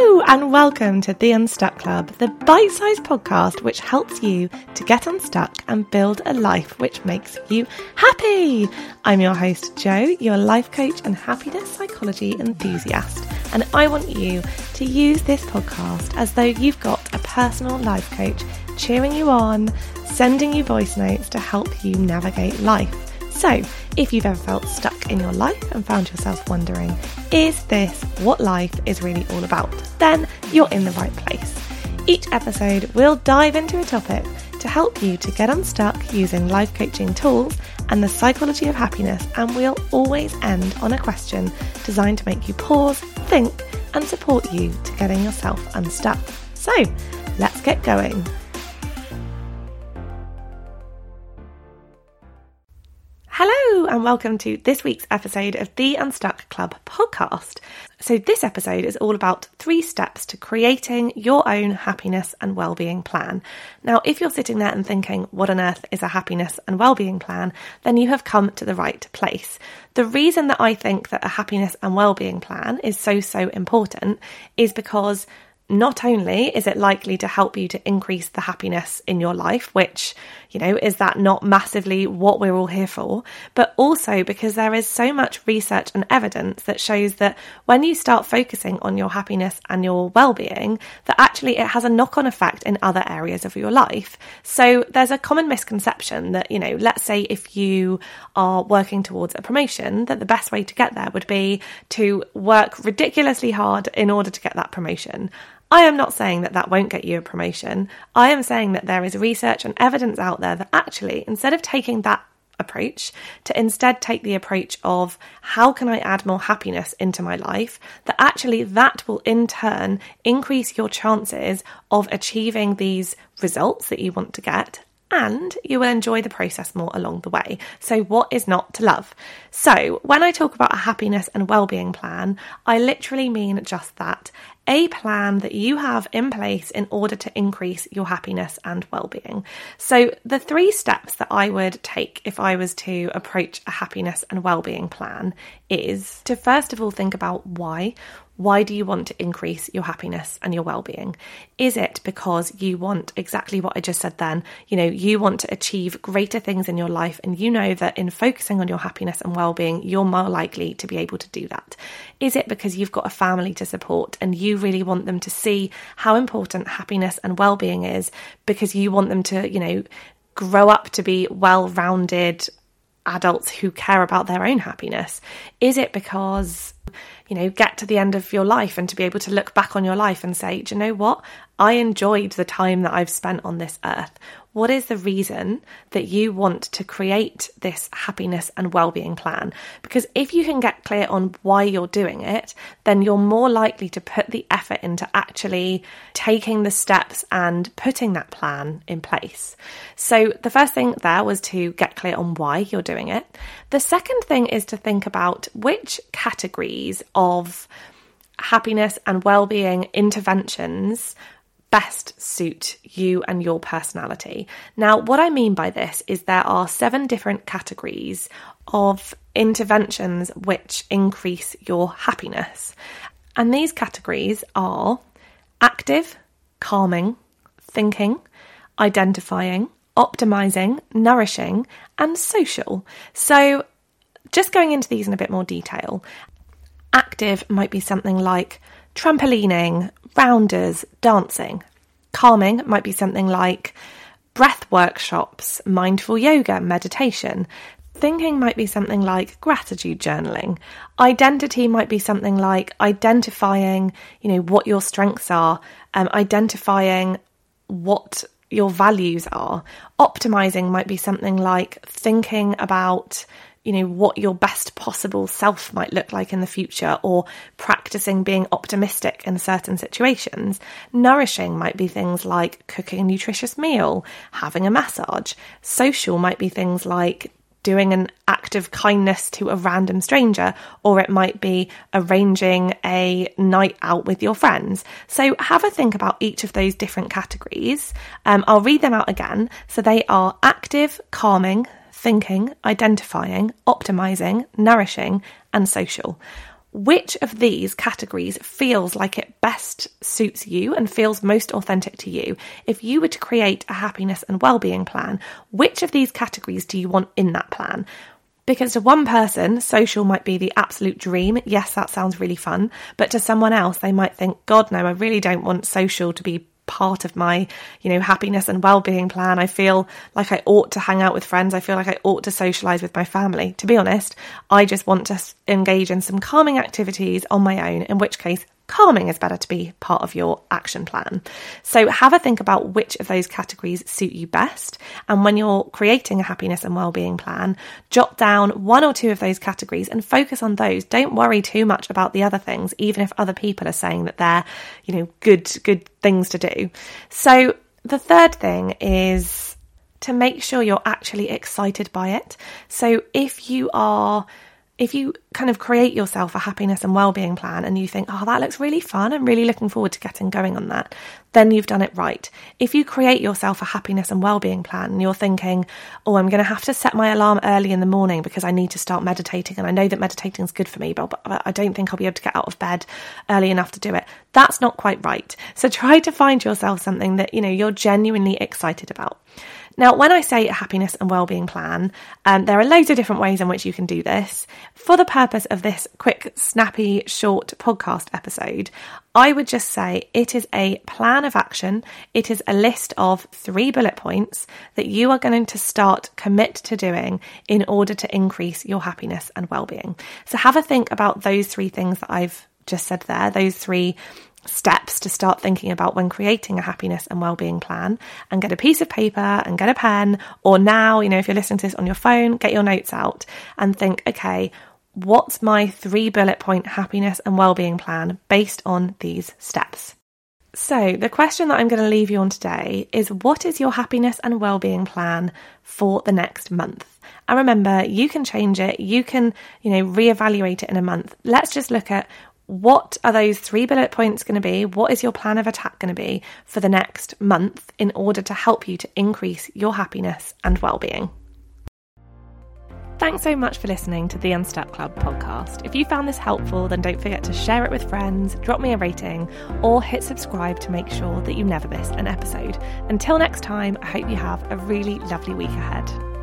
Hello, and welcome to The Unstuck Club, the bite sized podcast which helps you to get unstuck and build a life which makes you happy. I'm your host, Jo, your life coach and happiness psychology enthusiast, and I want you to use this podcast as though you've got a personal life coach cheering you on, sending you voice notes to help you navigate life. So, if you've ever felt stuck in your life and found yourself wondering, is this what life is really all about? Then you're in the right place. Each episode we'll dive into a topic to help you to get unstuck using life coaching tools and the psychology of happiness, and we'll always end on a question designed to make you pause, think, and support you to getting yourself unstuck. So, let's get going. Hello, and welcome to this week's episode of the Unstuck Club podcast. So, this episode is all about three steps to creating your own happiness and well-being plan. Now, if you're sitting there and thinking, what on earth is a happiness and well-being plan, then you have come to the right place. The reason that I think that a happiness and well-being plan is so, so important is because not only is it likely to help you to increase the happiness in your life, which, you know, is that not massively what we're all here for, but also because there is so much research and evidence that shows that when you start focusing on your happiness and your well-being, that actually it has a knock-on effect in other areas of your life. So there's a common misconception that, you know, let's say if you are working towards a promotion, that the best way to get there would be to work ridiculously hard in order to get that promotion. I am not saying that that won't get you a promotion. I am saying that there is research and evidence out there that actually, instead of taking that approach, to instead take the approach of how can I add more happiness into my life, that actually that will in turn increase your chances of achieving these results that you want to get and you will enjoy the process more along the way. So, what is not to love? So, when I talk about a happiness and well-being plan, I literally mean just that a plan that you have in place in order to increase your happiness and well-being. So, the three steps that I would take if I was to approach a happiness and well-being plan is to first of all think about why why do you want to increase your happiness and your well-being? Is it because you want exactly what I just said then? You know, you want to achieve greater things in your life and you know that in focusing on your happiness and well-being, you're more likely to be able to do that. Is it because you've got a family to support and you really want them to see how important happiness and well-being is because you want them to, you know, grow up to be well-rounded adults who care about their own happiness? Is it because you know, get to the end of your life and to be able to look back on your life and say, do you know what? I enjoyed the time that I've spent on this earth. What is the reason that you want to create this happiness and well-being plan? Because if you can get clear on why you're doing it, then you're more likely to put the effort into actually taking the steps and putting that plan in place. So the first thing there was to get clear on why you're doing it. The second thing is to think about which categories of happiness and well-being interventions best suit you and your personality. Now, what I mean by this is there are seven different categories of interventions which increase your happiness. And these categories are active, calming, thinking, identifying, optimizing, nourishing, and social. So, just going into these in a bit more detail, active might be something like trampolining, rounders, dancing. Calming might be something like breath workshops, mindful yoga, meditation. Thinking might be something like gratitude journaling. Identity might be something like identifying, you know, what your strengths are, um, identifying what your values are. Optimizing might be something like thinking about you know, what your best possible self might look like in the future or practicing being optimistic in certain situations. Nourishing might be things like cooking a nutritious meal, having a massage. Social might be things like doing an act of kindness to a random stranger, or it might be arranging a night out with your friends. So have a think about each of those different categories. Um, I'll read them out again. So they are active, calming, thinking, identifying, optimizing, nourishing, and social. which of these categories feels like it best suits you and feels most authentic to you? If you were to create a happiness and well-being plan, which of these categories do you want in that plan? Because to one person, social might be the absolute dream. Yes, that sounds really fun. But to someone else, they might think, God, no, I really don't want social to be part of my, you know, happiness and well-being plan. I feel like I ought to hang out with friends. I feel like I ought to socialize with my family. To be honest, I just want to engage in some calming activities on my own, in which case calming is better to be part of your action plan. So have a think about which of those categories suit you best. And when you're creating a happiness and well-being plan, jot down one or two of those categories and focus on those. Don't worry too much about the other things, even if other people are saying that they're, you know, good, good things to do. So the third thing is to make sure you're actually excited by it. So if you are if you kind of create yourself a happiness and well-being plan and you think, "Oh, that looks really fun. I'm really looking forward to getting going on that." Then you've done it right. If you create yourself a happiness and well-being plan and you're thinking, "Oh, I'm going to have to set my alarm early in the morning because I need to start meditating and I know that meditating is good for me, but I don't think I'll be able to get out of bed early enough to do it." That's not quite right. So try to find yourself something that, you know, you're genuinely excited about. Now, when I say a happiness and well-being plan, um, there are loads of different ways in which you can do this. For the purpose of this quick, snappy, short podcast episode, I would just say it is a plan of action. It is a list of three bullet points that you are going to start commit to doing in order to increase your happiness and well-being. So have a think about those three things that I've just said there, those three steps to start thinking about when creating a happiness and well-being plan and get a piece of paper and get a pen or now you know if you're listening to this on your phone get your notes out and think okay what's my three bullet point happiness and well-being plan based on these steps so the question that I'm going to leave you on today is what is your happiness and well-being plan for the next month and remember, you can change it. You can, you know, reevaluate it in a month. Let's just look at what are those three bullet points going to be? What is your plan of attack going to be for the next month in order to help you to increase your happiness and well-being? Thanks so much for listening to the Unstuck Club podcast. If you found this helpful, then don't forget to share it with friends, drop me a rating, or hit subscribe to make sure that you never miss an episode. Until next time, I hope you have a really lovely week ahead.